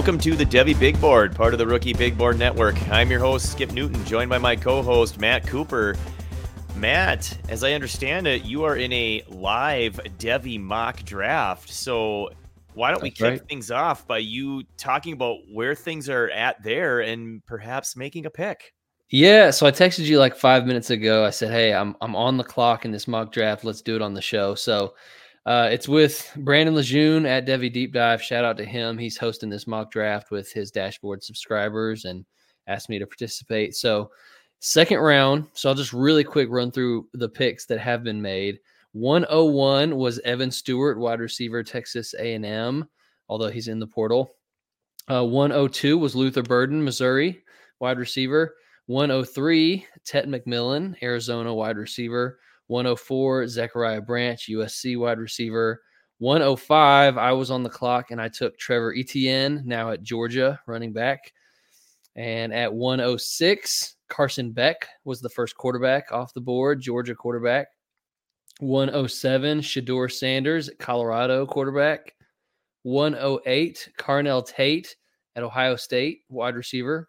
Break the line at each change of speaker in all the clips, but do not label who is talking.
Welcome to the Devy Big Board, part of the Rookie Big Board Network. I'm your host, Skip Newton, joined by my co host, Matt Cooper. Matt, as I understand it, you are in a live Devy mock draft. So why don't That's we kick right. things off by you talking about where things are at there and perhaps making a pick?
Yeah, so I texted you like five minutes ago. I said, "Hey, I'm I'm on the clock in this mock draft. Let's do it on the show." So uh, it's with Brandon Lejeune at Devy Deep Dive. Shout out to him. He's hosting this mock draft with his dashboard subscribers and asked me to participate. So, second round. So, I'll just really quick run through the picks that have been made. 101 was Evan Stewart, wide receiver, Texas A&M, although he's in the portal. Uh, 102 was Luther Burden, Missouri, wide receiver. 103, Tet McMillan, Arizona, wide receiver. 104, Zachariah Branch, USC wide receiver. 105, I was on the clock and I took Trevor Etienne, now at Georgia, running back. And at 106, Carson Beck was the first quarterback off the board, Georgia quarterback. 107, Shedeur Sanders, Colorado quarterback. 108, Carnell Tate at Ohio State, wide receiver.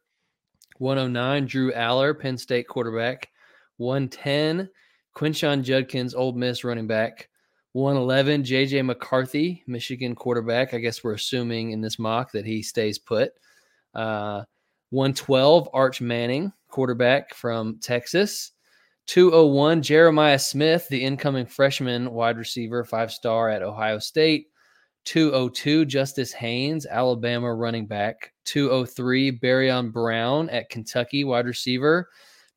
109, Drew Allar, Penn State quarterback. 110, Quinshon Judkins, Ole Miss running back. 111, JJ McCarthy, Michigan quarterback. I guess we're assuming in this mock that he stays put. Uh, 112, Arch Manning, quarterback from Texas. 201, Jeremiah Smith, the incoming freshman wide receiver, five star at Ohio State. 202, Justice Haynes, Alabama running back. 203, Barion Brown at Kentucky, wide receiver.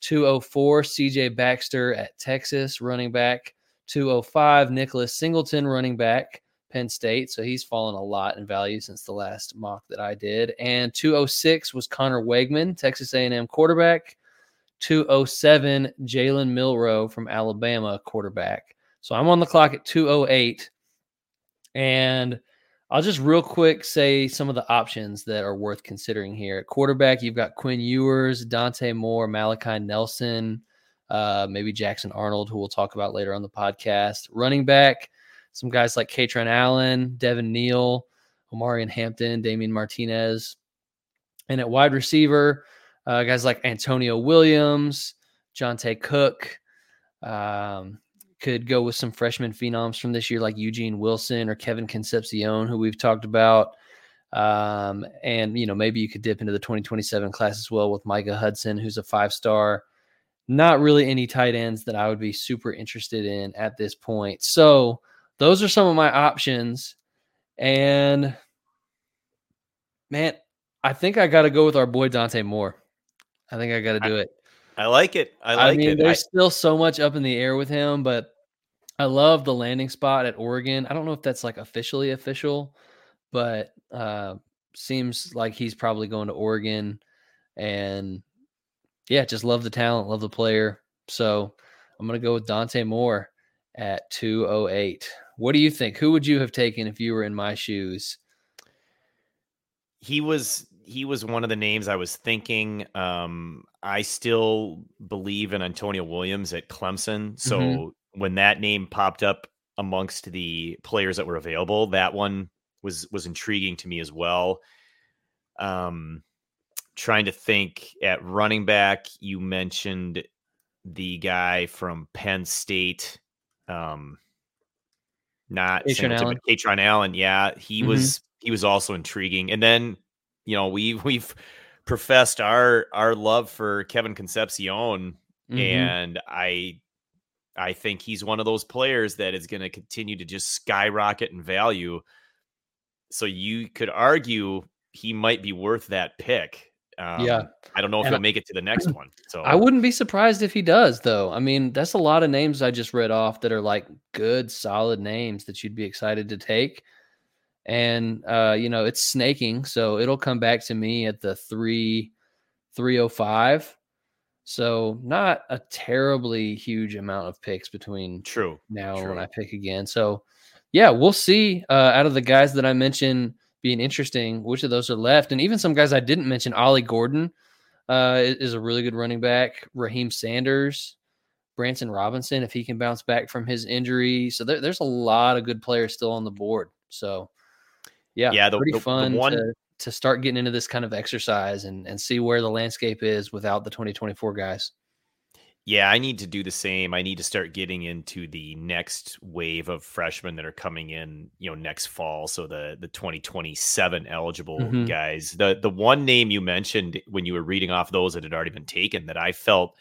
204, CJ Baxter at Texas, running back. 205, Nicholas Singleton, running back, Penn State. So he's fallen a lot in value since the last mock that I did. And 206 was Conner Weigman, Texas A&M quarterback. 207, Jalen Milrow from Alabama quarterback. So I'm on the clock at 208. And – I'll just real quick say some of the options that are worth considering here. At quarterback, you've got Quinn Ewers, Dante Moore, Malachi Nelson, uh, maybe Jackson Arnold, who we'll talk about later on the podcast. Running back, some guys like Kaytron Allen, Devin Neal, Omarion Hampton, Damien Martinez. And at wide receiver, uh, guys like Antonio Williams, Johntay Cook, um, could go with some freshman phenoms from this year, like Eugene Wilson or Kevin Concepcion, who we've talked about. Um, and you know, maybe you could dip into the 2027 class as well with Micah Hudson, who's a five star. Not really any tight ends that I would be super interested in at this point. So those are some of my options. And man, I think I got to go with our boy Dante Moore. I think I got to do it.
I like it. I like I mean, it.
There's I, still so much up in the air with him, but I love the landing spot at Oregon. I don't know if that's like officially official, but uh, seems like he's probably going to Oregon. And yeah, just love the talent, love the player. So I'm going to go with Dante Moore at 208. What do you think? Who would you have taken if you were in my shoes?
He was he was one of the names I was thinking. Um, I still believe in Antonio Williams at Clemson. So mm-hmm when that name popped up amongst the players that were available, that one was was intriguing to me as well. Um, trying to think at running back, you mentioned the guy from Penn State. Um, not
Kaytron Allen.
Allen. Yeah, he mm-hmm. was he was also intriguing. And then you know we we've professed our our love for Kevin Concepcion, mm-hmm. and I I think he's one of those players that is going to continue to just skyrocket in value. So you could argue he might be worth that pick.
Um, yeah.
I don't know if and he'll make it to the next one. So
I wouldn't be surprised if he does, though. I mean, that's a lot of names I just read off that are like good, solid names that you'd be excited to take. And uh, you know, it's snaking, so it'll come back to me at the three, three oh five. So not a terribly huge amount of picks between
true
now
true.
when I pick again. So yeah, we'll see. Uh, out of the guys that I mentioned being interesting, which of those are left, and even some guys I didn't mention. Ollie Gordon uh, is a really good running back. Raheem Sanders, Branson Robinson, if he can bounce back from his injury. So there, there's a lot of good players still on the board. So yeah,
yeah, the, pretty the, fun. The one, to,
to start getting into this kind of exercise and and see where the landscape is without the 2024 guys.
Yeah, I need to do the same. I need to start getting into the next wave of freshmen that are coming in, you know, next fall. So the the 2027 eligible mm-hmm. guys. The the one name you mentioned when you were reading off those that had already been taken that I felt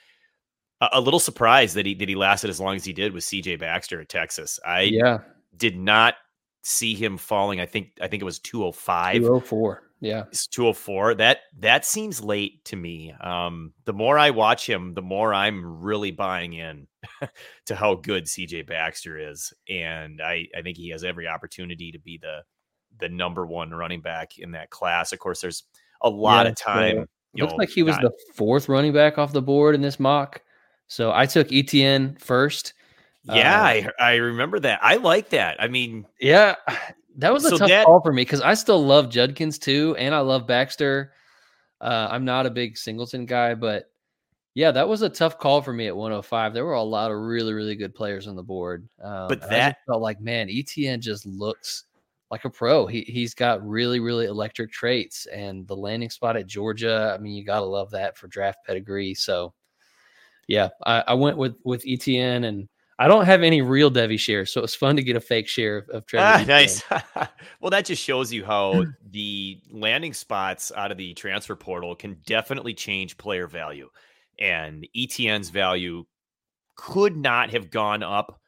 a, a little surprised that he that he lasted as long as he did was CJ Baxter at Texas. I
yeah
did not see him falling. I think I think it was 205.
204. Yeah.
It's 204. That that seems late to me. Um, the more I watch him, the more I'm really buying in to how good CJ Baxter is. And I, I think he has every opportunity to be the the number one running back in that class. Of course, there's a lot yeah, of time.
Looks know, like he was not, the fourth running back off the board in this mock. So I took ETN first.
Yeah, uh, I I remember that. I like that. I mean,
yeah, that was a so tough that, call for me because I still love Judkins too, and I love Baxter. Uh, I'm not a big Singleton guy, but yeah, that was a tough call for me at 105. There were a lot of really, really good players on the board. Um,
but that
felt like, man, ETN just looks like a pro. He he's got really, really electric traits, and the landing spot at Georgia. I mean, you gotta love that for draft pedigree. So, yeah, I, I went with with ETN and I don't have any real Devy shares, so it was fun to get a fake share of, of Trevor.
Ah, nice. well, that just shows you how the landing spots out of the transfer portal can definitely change player value, and ETN's value could not have gone up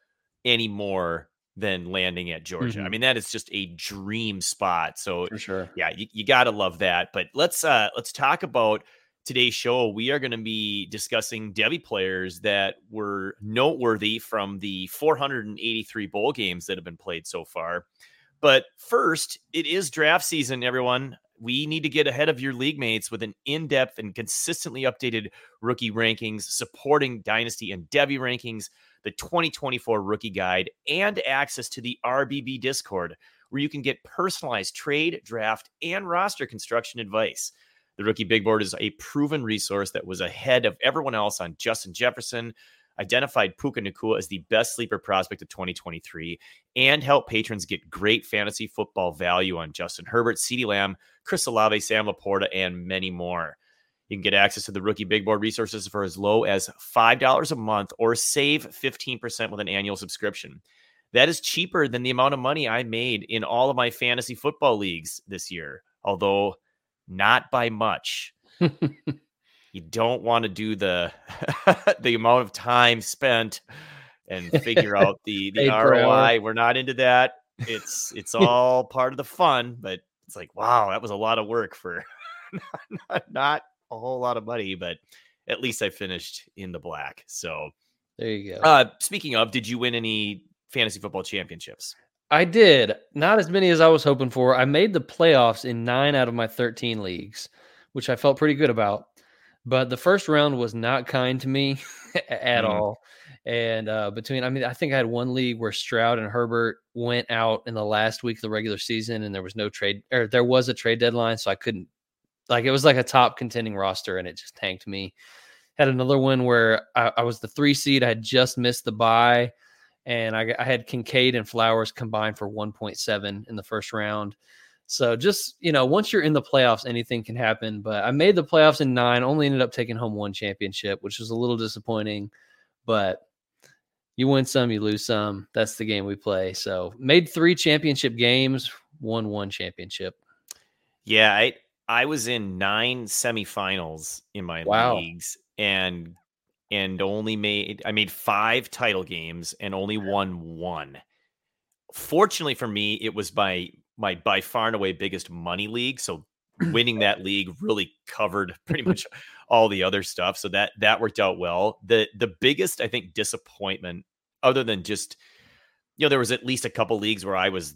any more than landing at Georgia. Mm-hmm. I mean, that is just a dream spot. So
for sure,
yeah, you, you got to love that. But let's uh let's talk about today's show, we are going to be discussing Devy players that were noteworthy from the 483 bowl games that have been played so far. But first, it is draft season, everyone. We need to get ahead of your league mates with an in depth and consistently updated rookie rankings, supporting Dynasty and Devy rankings, the 2024 rookie guide, and access to the RBB Discord, where you can get personalized trade, draft, and roster construction advice. The rookie big board is a proven resource that was ahead of everyone else on Justin Jefferson, identified Puka Nacua as the best sleeper prospect of 2023, and help patrons get great fantasy football value on Justin Herbert, CeeDee Lamb, Chris Olave, Sam LaPorta, and many more. You can get access to the rookie big board resources for as low as $5 a month or save 15% with an annual subscription. That is cheaper than the amount of money I made in all of my fantasy football leagues this year. Although not by much. you don't want to do the the amount of time spent and figure out the the ROI. We're not into that. It's it's all part of the fun, but it's like wow, that was a lot of work for not, not a whole lot of money, but at least I finished in the black. So
there you go.
Uh, speaking of, did you win any fantasy football championships?
I did. Not as many as I was hoping for. I made the playoffs in nine out of my 13 leagues, which I felt pretty good about. But the first round was not kind to me at mm. all. And uh, between, I mean, I think I had one league where Stroud and Herbert went out in the last week of the regular season, and there was no trade, or there was a trade deadline, so I couldn't, like, it was like a top contending roster, and it just tanked me. Had another one where I, I was the three seed, I had just missed the buy and I, I had Kincaid and Flowers combined for 1.7 in the first round. So just you know, once you're in the playoffs, anything can happen. But I made the playoffs in nine, only ended up taking home one championship, which was a little disappointing. But you win some, you lose some. That's the game we play. So made three championship games, won one championship.
Yeah, I I was in nine semifinals in my wow. leagues and and only made I made five title games and only won one. Fortunately for me, it was by my by far and away biggest money league. So winning that league really covered pretty much all the other stuff. So that that worked out well. The the biggest I think disappointment, other than just you know, there was at least a couple leagues where I was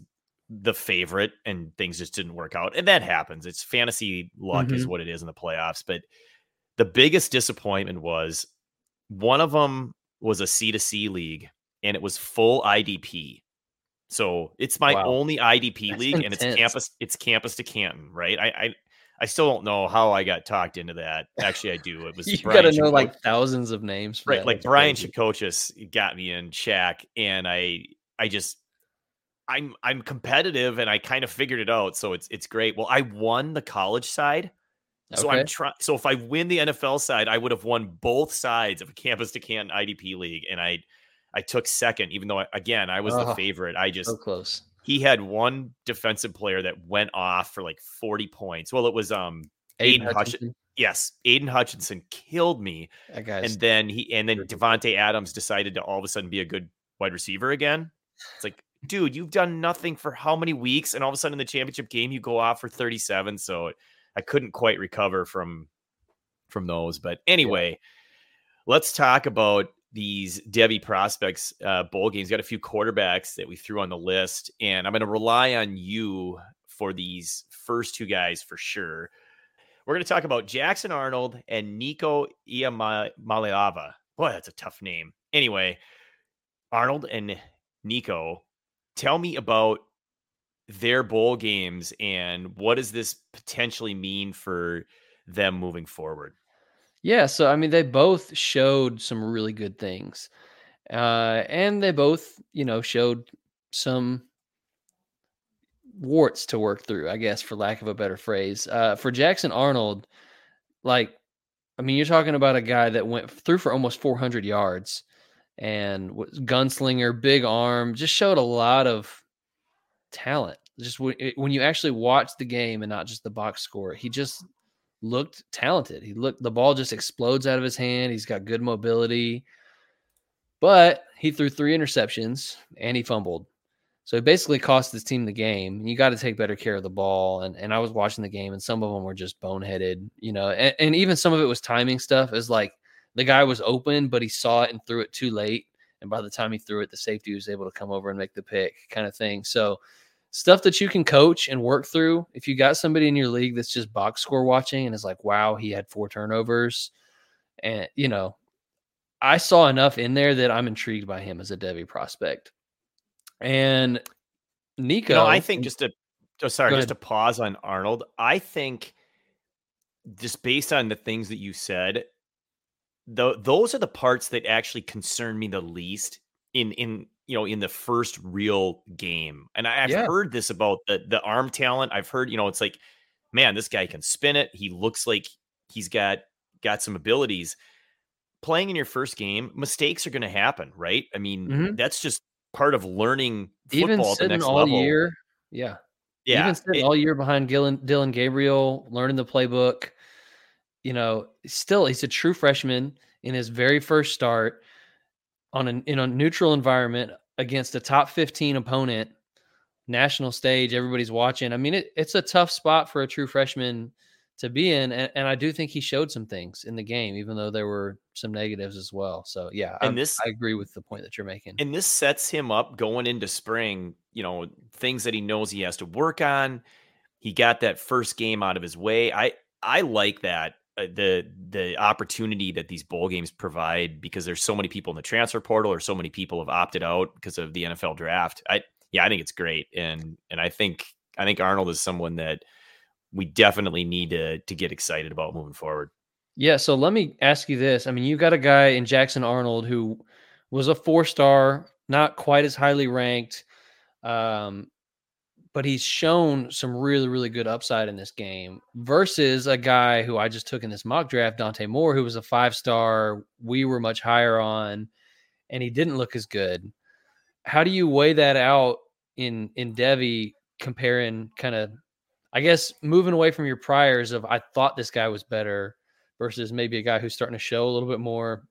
the favorite and things just didn't work out. And that happens. It's fantasy luck mm-hmm. is what it is in the playoffs. But the biggest disappointment was one of them was a C2C league and it was full IDP. So it's my wow. only IDP That's league intense. and it's campus it's campus to Canton, right? I, I I still don't know how I got talked into that. Actually, I do. It was
you got to know like thousands of names,
right? Like Brian Shakochis got me in Shaq, and I, I just, I'm I'm competitive and I kind of figured it out. So it's it's great. Well, I won the college side. So
Okay.
I'm trying. So if I win the NFL side, I would have won both sides of a campus to Canton IDP league, and I I took second, even though again I was the
Oh,
favorite. I just
So close.
he had one defensive player that went off for like 40 points. Well, it was um Aidan Hutch-
Hutchinson.
yes, Aidan Hutchinson killed me,
That guy's
and then he and then Davante Adams decided to all of a sudden be a good wide receiver again. It's like, dude, you've done nothing for how many weeks, and all of a sudden in the championship game you go off for 37. So I couldn't quite recover from from those. But anyway, let's talk about these Devy prospects uh, bowl games. Got a few quarterbacks that we threw on the list, and I'm going to rely on you for these first two guys for sure. We're going to talk about Jackson Arnold and Nico Iamaleava. Boy, that's a tough name. Anyway, Arnold and Nico, tell me about their bowl games and what does this potentially mean for them moving forward?
Yeah, so I mean, they both showed some really good things, uh, and they both, you know, showed some warts to work through, I guess, for lack of a better phrase. Uh, for Jackson Arnold, like, I mean, you're talking about a guy that went through for almost 400 yards and was gunslinger, big arm, just showed a lot of talent. Just when, it- when you actually watch the game and not just the box score, he just looked talented. He looked the ball just explodes out of his hand. He's got good mobility. But he threw three interceptions and he fumbled. So it basically cost his team the game. You got to take better care of the ball. And and I was watching the game and some of them were just boneheaded, you know, and, and even some of it was timing stuff. Is like the guy was open, but he saw it and threw it too late. And by the time he threw it, the safety was able to come over and make the pick, kind of thing. So stuff that you can coach and work through. If you got somebody in your league that's just box score watching and is like, wow, he had four turnovers, and you know, I saw enough in there that I'm intrigued by him as a Devy prospect. And Nico,
You know, I think just to oh, sorry, just to pause on Arnold. I think just based on the things that you said, tho- those are the parts that actually concern me the least in in you know in the first real game. And I, I've
Yeah.
heard this about the the arm talent. I've heard you know it's like, man, this guy can spin it. He looks like he's got got some abilities. Playing in your first game, mistakes are going to happen, right? I mean,
Mhm.
that's just part of learning
even
football at the
sitting
next
all
level.
year, yeah,
Yeah,
even sitting
it-
all year behind Gillen, Dillon Gabriel, learning the playbook. You know, still he's a true freshman in his very first start on an in a neutral environment against a top 15 opponent, national stage, everybody's watching. I mean, it, it's a tough spot for a true freshman to be in. And, and I do think he showed some things in the game, even though there were some negatives as well. So yeah,
And
I,
this-
I agree with the point that you're making.
and this sets him up going into spring, you know, things that he knows he has to work on. He got that first game out of his way. I I like that the the opportunity that these bowl games provide because there's so many people in the transfer portal or so many people have opted out because of the NFL draft. I yeah, I think it's great and and I think I think Arnold is someone that we definitely need to to get excited about moving forward.
Yeah, so let me ask you this. I mean, you got a guy in Jackson Arnold who was a four star, not quite as highly ranked, um, but he's shown some really, really good upside in this game versus a guy who I just took in this mock draft, Dante Moore, who was a five star. We were much higher on, and he didn't look as good. How do you weigh that out in in Devy comparing kind of, I guess, moving away from your priors of I thought this guy was better versus maybe a guy who's starting to show a little bit more.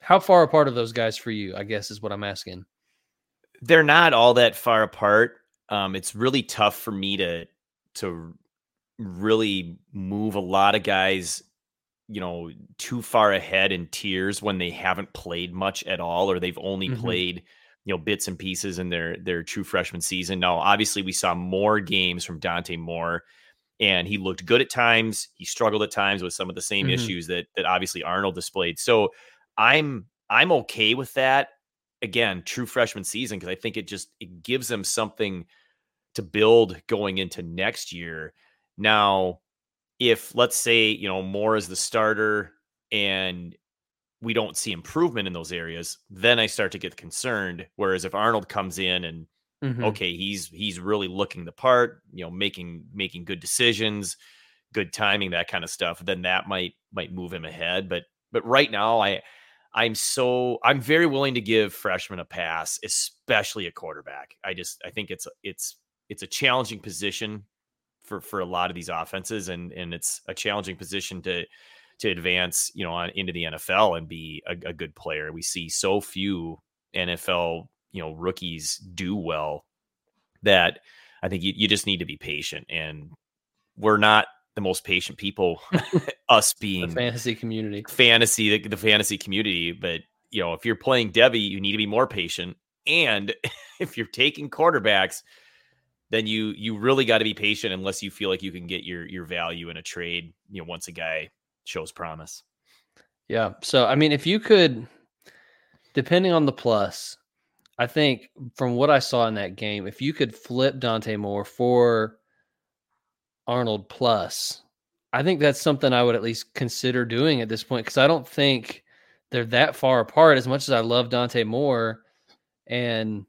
How far apart are those guys for you? I guess is what I'm asking.
they're not all that far apart. Um, it's really tough for me to to really move a lot of guys, you know, too far ahead in tiers when they haven't played much at all, or they've only
Mhm.
played you know bits and pieces in their their true freshman season. Now, obviously, we saw more games from Dante Moore, and he looked good at times. He struggled at times with some of the same
Mhm.
issues that that obviously Arnold displayed. So I'm I'm okay with that again, true freshman season because I think it just it gives them something to build going into next year. Now, if let's say, you know, Moore is the starter and we don't see improvement in those areas, then I start to get concerned. Whereas if Arnold comes in and mm-hmm. okay, he's he's really looking the part, you know, making making good decisions, good timing, that kind of stuff, then that might might move him ahead. But but right now, I I'm so I'm very willing to give freshmen a pass, especially a quarterback. I just I think it's it's it's a challenging position for for a lot of these offenses, and and it's a challenging position to to advance, you know, on into the NFL and be a, a good player. We see so few NFL, you know, rookies do well that I think you, you just need to be patient. And we're not the most patient people, us being
the fantasy community,
fantasy, the, the fantasy community. But, you know, if you're playing Devy, you need to be more patient. And if you're taking quarterbacks, then you you really got to be patient unless you feel like you can get your your value in a trade, you know, once a guy shows promise.
Yeah. So I mean, if you could depending on the plus, I think from what I saw in that game, if you could flip Dante Moore for Arnold plus, I think that's something I would at least consider doing at this point because I don't think they're that far apart. As much as I love Dante Moore, and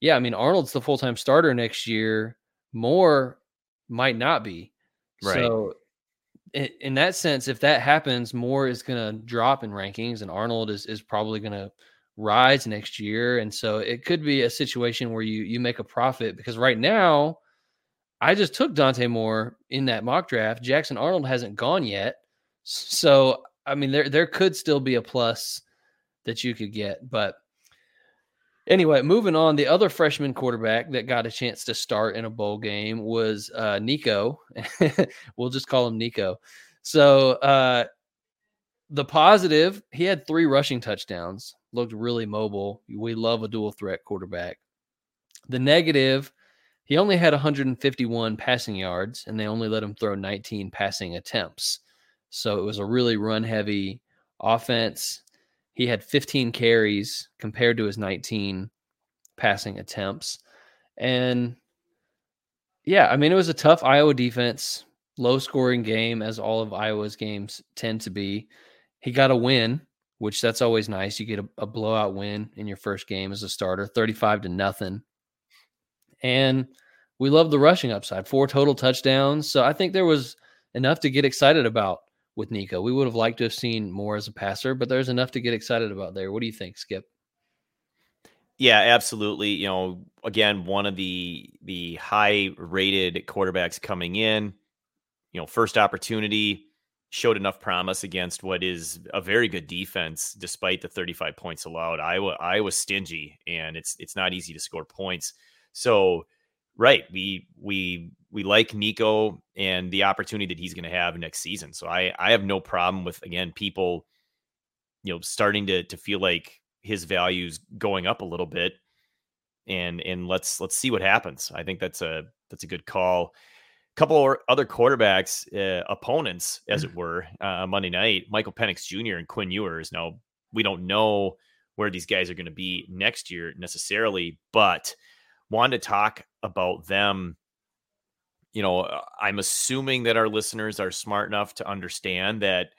yeah, I mean Arnold's the full time starter next year. Moore might not be. Right. So in, in that sense, if that happens, Moore is going to drop in rankings, and Arnold is is probably going to rise next year. And so it could be a situation where you you make a profit because right now, I just took Dante Moore in that mock draft. Jackson Arnold hasn't gone yet, so I mean there there could still be a plus that you could get, but. Anyway, moving on, the other freshman quarterback that got a chance to start in a bowl game was uh, Nico. we'll just call him Nico. So uh, the positive, he had three rushing touchdowns, looked really mobile. We love a dual threat quarterback. The negative, he only had 151 passing yards, and they only let him throw 19 passing attempts. So it was a really run heavy offense. He had 15 carries compared to his 19 passing attempts. And yeah, I mean, it was a tough Iowa defense, low scoring game, as all of Iowa's games tend to be. He got a win, which that's always nice. You get a, a blowout win in your first game as a starter, 35 to nothing. And we love the rushing upside, four total touchdowns. So I think there was enough to get excited about with Nico. We would have liked to have seen more as a passer, but there's enough to get excited about there. What do you think, Skip?
Yeah, absolutely. You know, again, one of the the high rated quarterbacks coming in, you know, first opportunity showed enough promise against what is a very good defense despite the 35 points allowed. Iowa Iowa stingy and it's it's not easy to score points. So right, we we we like Nico and the opportunity that he's going to have next season. So I I have no problem with again people you know starting to to feel like his values going up a little bit and and let's let's see what happens. I think that's a that's a good call. A couple other quarterbacks uh, opponents as it were uh, Monday night, Michael Penix Jr. and Quinn Ewers. Now, we don't know where these guys are going to be next year necessarily, but wanted to talk about them you know, uh, I'm assuming that our listeners are smart enough to understand that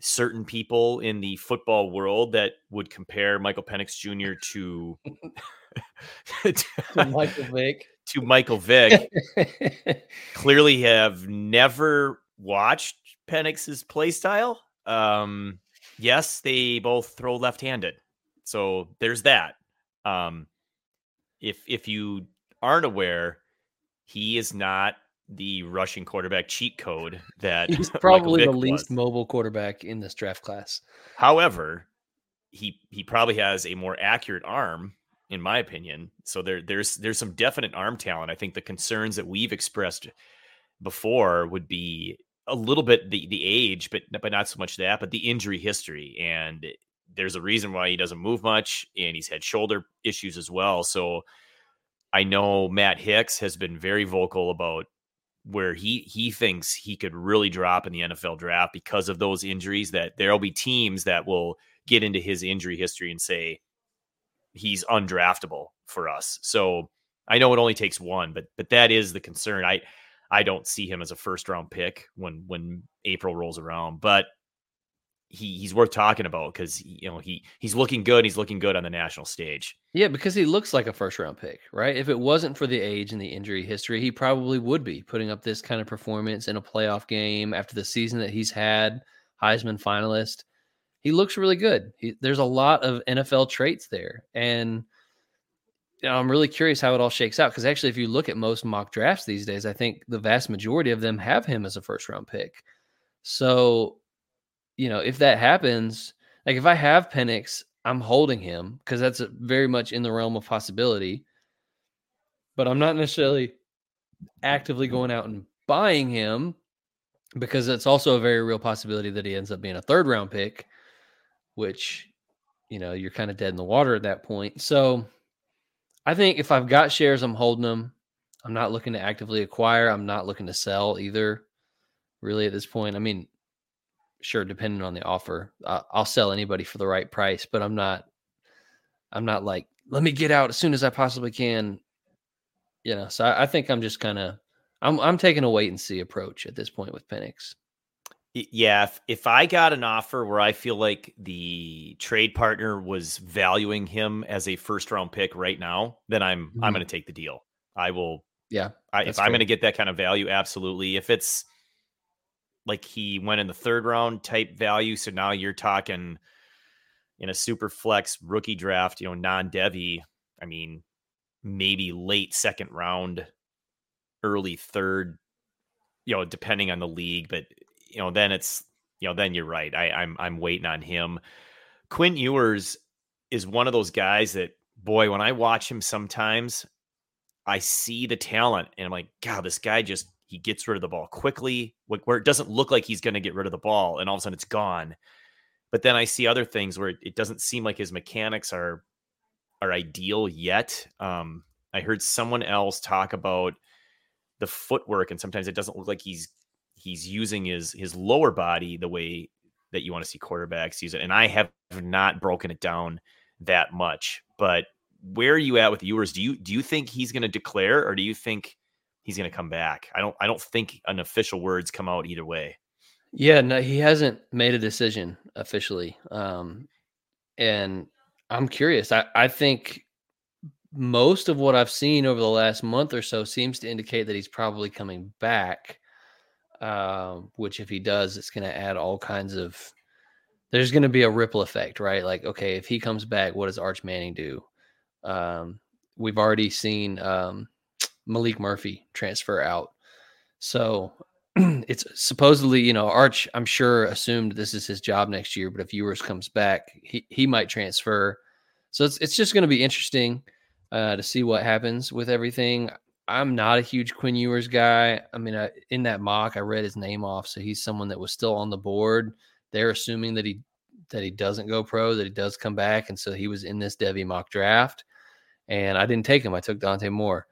certain people in the football world that would compare Michael Penix Jr. to,
to Michael Vick
to Michael Vick clearly have never watched Penix's play style. Um, yes, they both throw left-handed, so there's that. Um, if if you aren't aware, he is not the rushing quarterback cheat code that
he's probably the least was. mobile quarterback in this draft class.
However, he he probably has a more accurate arm, in my opinion. So there there's there's some definite arm talent. I think the concerns that we've expressed before would be a little bit the the age, but but not so much that, but the injury history. And there's a reason why he doesn't move much, and he's had shoulder issues as well. So I know Matt Hicks has been very vocal about where he he thinks he could really drop in the NFL draft because of those injuries that there'll be teams that will get into his injury history and say he's undraftable for us. So I know it only takes one, but but that is the concern. I I don't see him as a first round pick when when April rolls around, but he he's worth talking about because you know he he's looking good. He's looking good on the national stage.
Yeah, because he looks like a first round pick, right? If it wasn't for the age and the injury history, he probably would be putting up this kind of performance in a playoff game after the season that he's had, Heisman finalist. He looks really good. He, there's a lot of NFL traits there, and you know, I'm really curious how it all shakes out because actually, if you look at most mock drafts these days, I think the vast majority of them have him as a first round pick. So you know, if that happens, like if I have Penix, I'm holding him because that's very much in the realm of possibility. But I'm not necessarily actively going out and buying him because it's also a very real possibility that he ends up being a third round pick, which, you know, you're kind of dead in the water at that point. So I think if I've got shares, I'm holding them. I'm not looking to actively acquire. I'm not looking to sell either, really, at this point. I mean, sure, depending on the offer, uh, I'll sell anybody for the right price, but I'm not, I'm not like, let me get out as soon as I possibly can. You know, so I, I think I'm just kind of, I'm, I'm taking a wait and see approach at this point with Penix.
Yeah, if, if I got an offer where I feel like the trade partner was valuing him as a first round pick right now, then I'm mm-hmm. I'm going to take the deal. I will.
Yeah,
I, if I'm going to get that kind of value, absolutely. If it's like he went in the third round type value. So now you're talking in a super flex rookie draft, you know, non Devy. I mean, maybe late second round, early third, you know, depending on the league. But you know, then it's you know, then you're right. I, I'm I'm waiting on him. Quinn Ewers is one of those guys that boy, when I watch him sometimes, I see the talent and I'm like, God, this guy just he gets rid of the ball quickly, where it doesn't look like he's going to get rid of the ball, and all of a sudden it's gone. But then I see other things where it doesn't seem like his mechanics are are ideal yet. Um, I heard someone else talk about the footwork, and sometimes it doesn't look like he's he's using his his lower body the way that you want to see quarterbacks use it. And I have not broken it down that much. But where are you at with Ewers? Do you do you think he's going to declare, or do you think he's going to come back. I don't I don't think an official words come out either way.
Yeah, no, he hasn't made a decision officially. Um, and I'm curious. I, I think most of what I've seen over the last month or so seems to indicate that he's probably coming back. Uh, which, if he does, it's going to add all kinds of. There's going to be a ripple effect, right? Like, okay, if he comes back, what does Arch Manning do? Um, we've already seen um, Maalik Murphy transfer out. So it's supposedly, you know, Arch, I'm sure, assumed this is his job next year, but if Ewers comes back, he, he might transfer. So it's, it's just going to be interesting uh, to see what happens with everything. I'm not a huge Quinn Ewers guy. I mean, I, in that mock, I read his name off, so he's someone that was still on the board. They're assuming that he that he doesn't go pro, that he does come back, and so he was in this Devy mock draft. And I didn't take him. I took Dante Moore.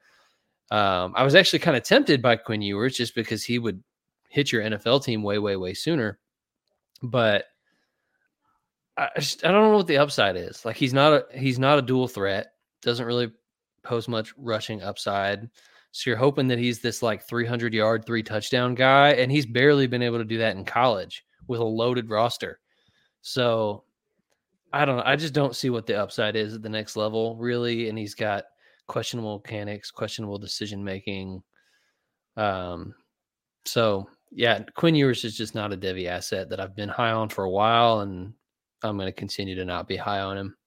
Um, I was actually kind of tempted by Quinn Ewers just because he would hit your NFL team way, way, way sooner. But I, just, I don't know what the upside is. Like he's not a he's not a dual threat. Doesn't really pose much rushing upside. So you're hoping that he's this like 300 yard, three touchdown guy, and he's barely been able to do that in college with a loaded roster. So I don't know. I just don't see what the upside is at the next level, really. And he's got questionable mechanics, questionable decision making. Um, so yeah, Quinn Ewers is just not a Devy asset that I've been high on for a while, and I'm going to continue to not be high on him.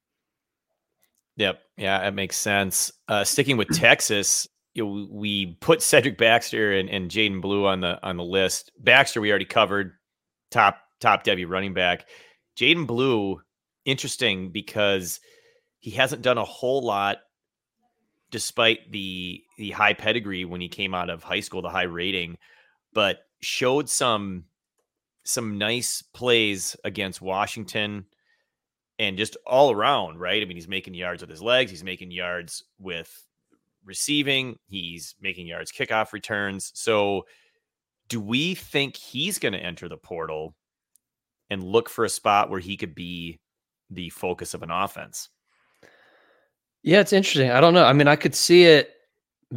Yep, yeah, that makes sense. Uh, sticking with Texas, you know, we put Cedric Baxter and, and Jaydon Blue on the on the list. Baxter we already covered, top top Devy running back. Jaydon Blue, interesting because he hasn't done a whole lot despite the the high pedigree when he came out of high school, the high rating, but showed some some nice plays against Washington and just all around, right? I mean, he's making yards with his legs, he's making yards with receiving, he's making yards kickoff returns. So do we think he's going to enter the portal and look for a spot where he could be the focus of an offense?
Yeah, it's interesting. I don't know. I mean, I could see it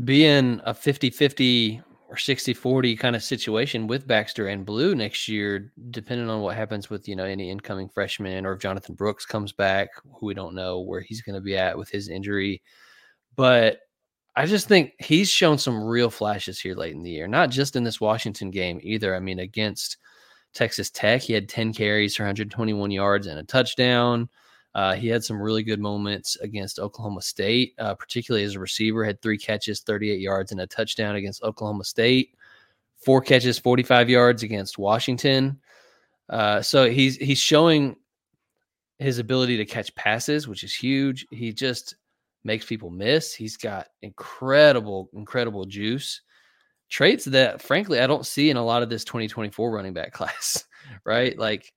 being a 50 50 or 60 40 kind of situation with Baxter and Blue next year, depending on what happens with, you know, any incoming freshmen or if Jonathan Brooks comes back, who we don't know where he's going to be at with his injury. But I just think he's shown some real flashes here late in the year, not just in this Washington game either. I mean, against Texas Tech, he had 10 carries for 121 yards and a touchdown. Uh, he had some really good moments against Oklahoma State, uh, particularly as a receiver. Had three catches, 38 yards, and a touchdown against Oklahoma State. Four catches, 45 yards against Washington. Uh, so he's he's showing his ability to catch passes, which is huge. He just makes people miss. He's got incredible, incredible juice. Traits that, frankly, I don't see in a lot of this 2024 running back class, right? Like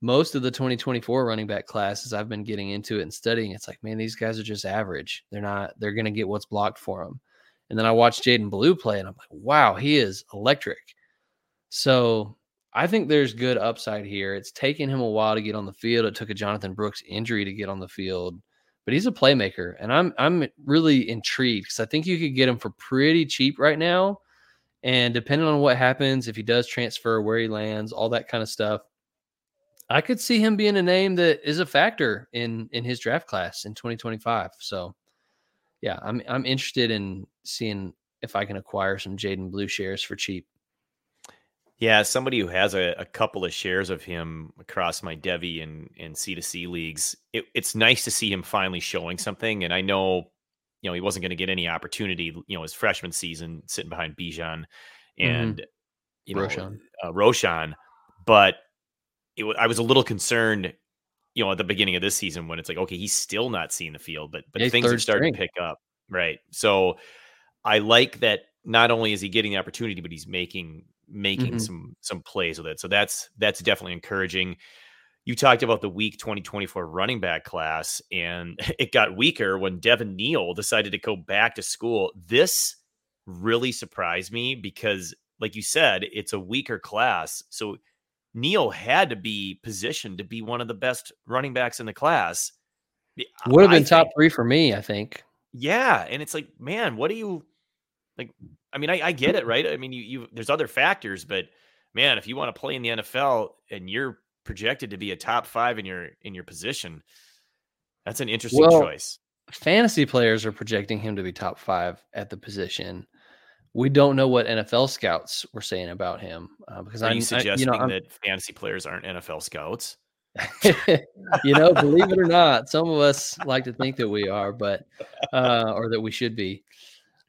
most of the 2024 running back classes I've been getting into it and studying, it's like, man, these guys are just average. They're not, they're going to get what's blocked for them. And then I watched Jaydon Blue play and I'm like, wow, he is electric. So I think there's good upside here. It's taken him a while to get on the field. It took a Jonathan Brooks injury to get on the field, but he's a playmaker. And I'm, I'm really intrigued because I think you could get him for pretty cheap right now. And depending on what happens, if he does transfer, where he lands, all that kind of stuff, I could see him being a name that is a factor in in his draft class in 2025. So, yeah, I'm I'm interested in seeing if I can acquire some Jaydon Blue shares for cheap.
Yeah, somebody who has a, a, couple of shares of him across my Devy and and C to C leagues. It, it's nice to see him finally showing something. And I know, you know, he wasn't going to get any opportunity. You know, his freshman season sitting behind Bijan and mm-hmm. you know Roschon. Uh, Roschon, but it, I was a little concerned, you know, at the beginning of this season when it's like, okay, he's still not seeing the field, but but things are starting string. to pick up, right? So I like that. Not only is he getting the opportunity, but he's making making mm-hmm. some some plays with it. So that's that's definitely encouraging. You talked about the week 2024 running back class, and it got weaker when Devin Neal decided to go back to school. This really surprised me because, like you said, it's a weaker class. So Neal had to be positioned to be one of the best running backs in the class.
Would have been top three for me, I think.
Yeah, and it's like, man, what do you like? I mean, I, I get it, right? I mean, you you there's other factors, but man, if you want to play in the NFL and you're projected to be a top five in your in your position, that's an interesting well, choice.
Fantasy players are projecting him to be top five at the position we don't know what NFL scouts were saying about him uh, because
Are
I'm
you suggesting I, you know, that fantasy players aren't NFL scouts.
you know, believe it or not, some of us like to think that we are, but uh, or that we should be.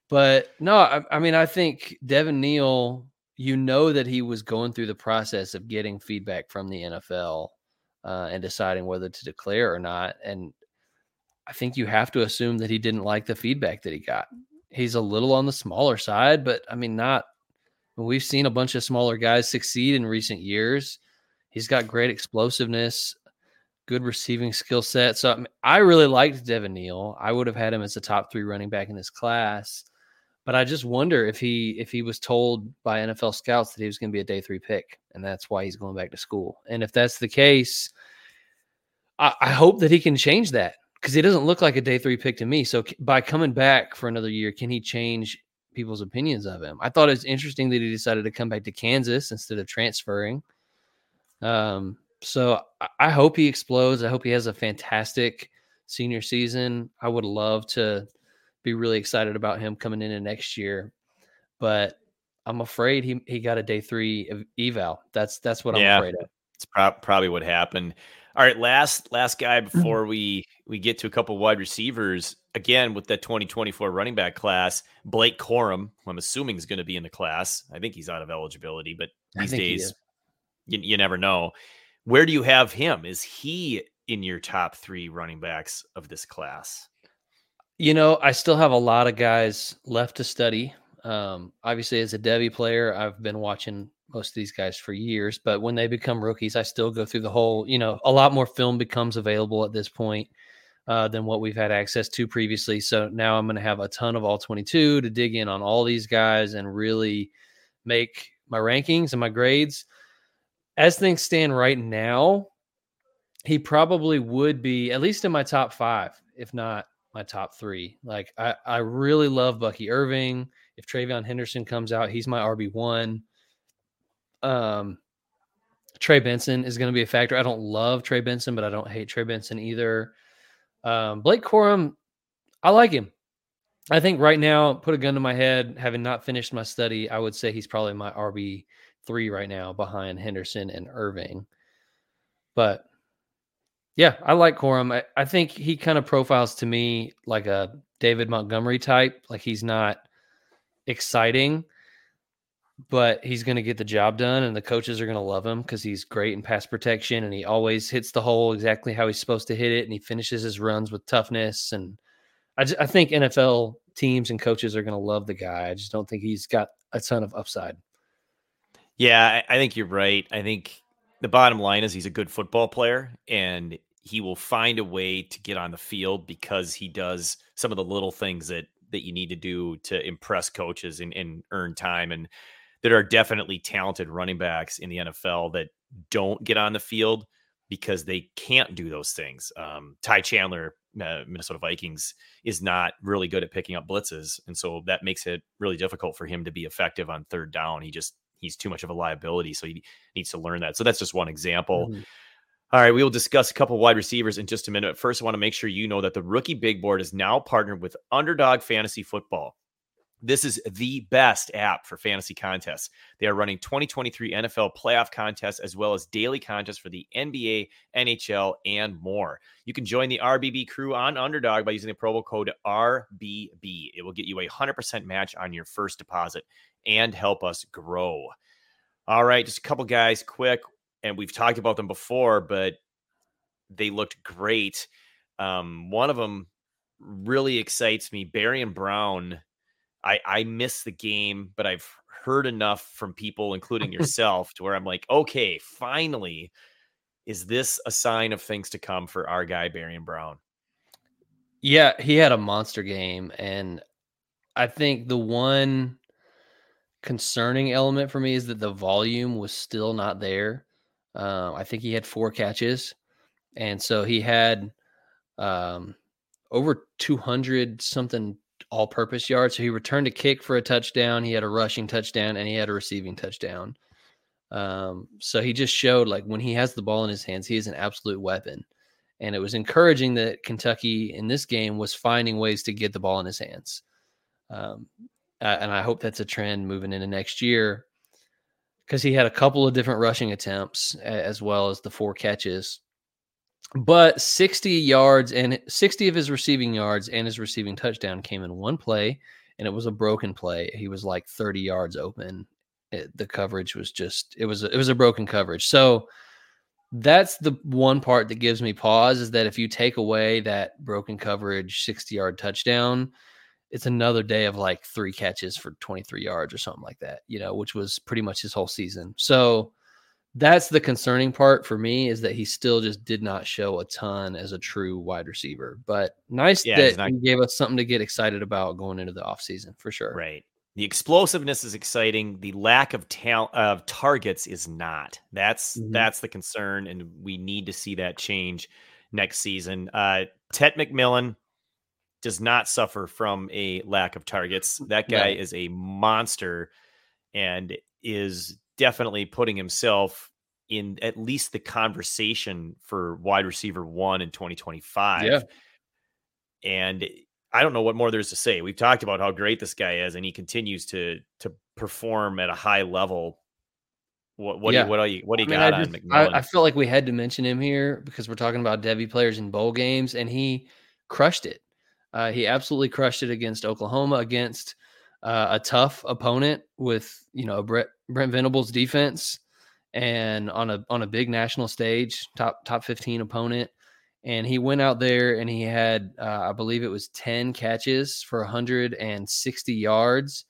But no, I, I mean, I think Devin Neal. You know that he was going through the process of getting feedback from the NFL uh, and deciding whether to declare or not. And I think you have to assume that he didn't like the feedback that he got he's a little on the smaller side, but I mean, not. We've seen a bunch of smaller guys succeed in recent years. He's got great explosiveness, good receiving skill set. So I, mean, I really liked Devin Neal. I would have had him as a top three running back in this class. But I just wonder if he if he was told by NFL scouts that he was going to be a day three pick, and that's why he's going back to school. And if that's the case, I, I hope that he can change that because he doesn't look like a day three pick to me. So by coming back for another year, can he change people's opinions of him? I thought it was interesting that he decided to come back to Kansas instead of transferring. Um, so I hope he explodes. I hope he has a fantastic senior season. I would love to be really excited about him coming into next year, but I'm afraid he he got a day three eval. That's that's what I'm yeah, afraid of.
It's pro- probably what happened. All right, last last guy mm-hmm. before we we get to a couple wide receivers again with the 2024 running back class. Blake Corum, I'm assuming is going to be in the class. I think he's out of eligibility, but these days you, you never know. Where do you have him? Is he in your top three running backs of this class?
You know, I still have a lot of guys left to study. Um, obviously, as a Devy player, I've been watching most of these guys for years, but when they become rookies, I still go through the whole, you know, a lot more film becomes available at this point uh, than what we've had access to previously. So now I'm going to have a ton of all 22 to dig in on all these guys and really make my rankings and my grades. As things stand right now, he probably would be at least in my top five, if not my top three. Like I, I really love Bucky Irving If TreVeyon Henderson comes out, he's my RB one. Um, Trey Benson is going to be a factor. I don't love Trey Benson, but I don't hate Trey Benson either. Um, Blake Corum, I like him. I think right now, put a gun to my head, having not finished my study, I would say he's probably my RB three right now behind Henderson and Irving. But yeah, I like Corum. I, I think he kind of profiles to me like a David Montgomery type. Like he's not exciting, but he's going to get the job done, and the coaches are going to love him because he's great in pass protection, and he always hits the hole exactly how he's supposed to hit it, and he finishes his runs with toughness. And I, just, I think NFL teams and coaches are going to love the guy. I just don't think he's got a ton of upside.
Yeah, I, I think you're right. I think the bottom line is he's a good football player, and he will find a way to get on the field because he does some of the little things that that you need to do to impress coaches and, and earn time and there are definitely talented running backs in the NFL that don't get on the field because they can't do those things. Um, Ty Chandler, uh, Minnesota Vikings, is not really good at picking up blitzes, and so that makes it really difficult for him to be effective on third down. He just he's too much of a liability, so he needs to learn that. So that's just one example. Mm-hmm. All right, we will discuss a couple wide receivers in just a minute. First, I want to make sure you know that the rookie big board is now partnered with Underdog Fantasy Football. This is the best app for fantasy contests. They are running 2023 NFL playoff contests as well as daily contests for the NBA, NHL, and more. You can join the RBB crew on Underdog by using the promo code RBB. It will get you a 100% match on your first deposit and help us grow. All right, just a couple guys quick, and we've talked about them before, but they looked great. Um, one of them really excites me. Barion Brown I I miss the game, but I've heard enough from people, including yourself, to where I'm like, okay, finally, is this a sign of things to come for our guy Barion Brown?
Yeah, he had a monster game, and I think the one concerning element for me is that the volume was still not there. Uh, I think he had four catches, and so he had um, over 200 something all purpose yards. So he returned a kick for a touchdown. He had a rushing touchdown and he had a receiving touchdown. Um, so he just showed like when he has the ball in his hands, he is an absolute weapon. And it was encouraging that Kentucky in this game was finding ways to get the ball in his hands. Um, and I hope that's a trend moving into next year because he had a couple of different rushing attempts as well as the four catches but 60 yards and 60 of his receiving yards and his receiving touchdown came in one play, and it was a broken play. He was like 30 yards open. It, the coverage was just it was a, it was a broken coverage. So that's the one part that gives me pause is that if you take away that broken coverage 60 yard touchdown, it's another day of like three catches for 23 yards or something like that, you know, which was pretty much his whole season. So that's the concerning part for me is that he still just did not show a ton as a true wide receiver. But nice yeah, that not... he gave us something to get excited about going into the offseason for sure.
Right. The explosiveness is exciting. The lack of talent of targets is not. That's mm-hmm. that's the concern, and we need to see that change next season. Uh, Tet McMillan does not suffer from a lack of targets. That guy no. is a monster and is definitely putting himself in at least the conversation for wide receiver one in 2025. Yeah. And I don't know what more there's to say. We've talked about how great this guy is, and he continues to to perform at a high level. What what yeah. do you, what do you what do you I mean, got I just, on
McMillan? I, I felt like we had to mention him here because we're talking about Devy players in bowl games, and he crushed it. Uh, he absolutely crushed it against Oklahoma, against uh, a tough opponent with you know Brett Brent Venables defense and on a on a big national stage, top top 15 opponent. And he went out there and he had uh, I believe it was 10 catches for 160 yards.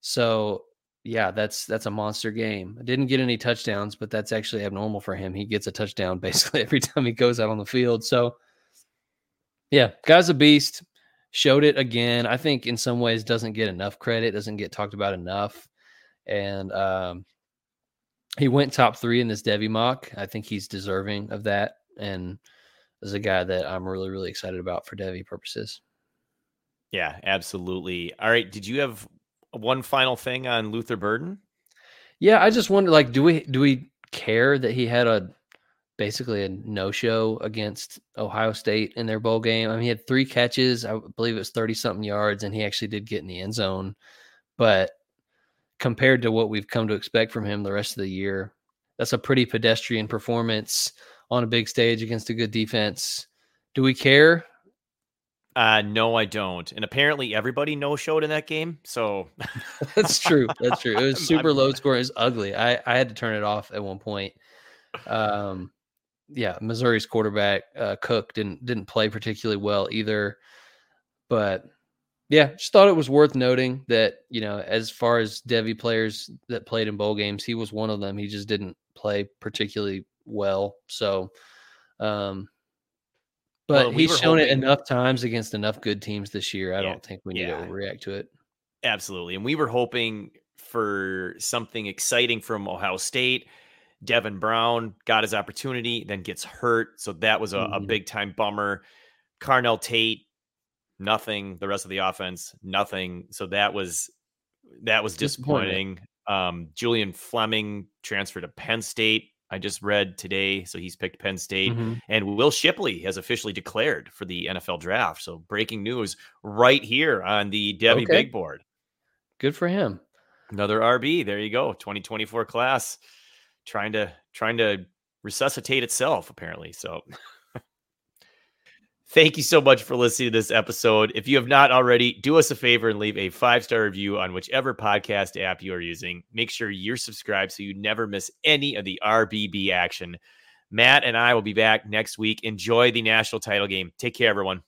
So yeah, that's that's a monster game. Didn't get any touchdowns, but that's actually abnormal for him. He gets a touchdown basically every time he goes out on the field. So yeah, guy's a beast showed it again. I think in some ways doesn't get enough credit, doesn't get talked about enough. And um, he went top three in this Devy mock. I think he's deserving of that. And is a guy that I'm really, really excited about for Devy purposes.
Yeah, absolutely. All right. Did you have one final thing on Luther Burden.
Yeah, I just wonder, like, do we do we care that he had a basically a no show against Ohio State in their bowl game? I mean, he had three catches. I believe it was thirty something yards, and he actually did get in the end zone. But compared to what we've come to expect from him the rest of the year, that's a pretty pedestrian performance on a big stage against a good defense. Do we care?
Uh, no, I don't. And apparently, everybody no showed in that game. So
that's true. That's true. It was super low score. It was ugly. I I had to turn it off at one point. Um, yeah, Missouri's quarterback uh, Cook didn't didn't play particularly well either. But yeah, just thought it was worth noting that you know, as far as Devy players that played in bowl games, he was one of them. He just didn't play particularly well. So, um, but well, we he's shown hoping, it enough times against enough good teams this year. I yeah, don't think we need yeah. to react to it.
Absolutely. And we were hoping for something exciting from Ohio State. Devin Brown got his opportunity, then gets hurt. So that was a, mm-hmm. a big time bummer. Carnell Tate, nothing. The rest of the offense, nothing. So that was that was disappointing. Um, Julian Fleming transferred to Penn State. I just read today, so he's picked Penn State, mm-hmm. and Will Shipley has officially declared for the NFL draft. So breaking news right here on the Devy okay. Big Board.
Good for him.
Another RB. There you go. 2024 class, trying to trying to resuscitate itself apparently. So. Thank you so much for listening to this episode. If you have not already, do us a favor and leave a five star review on whichever podcast app you are using. Make sure you're subscribed so you never miss any of the RBB action. Matt and I will be back next week. Enjoy the national title game. Take care, everyone.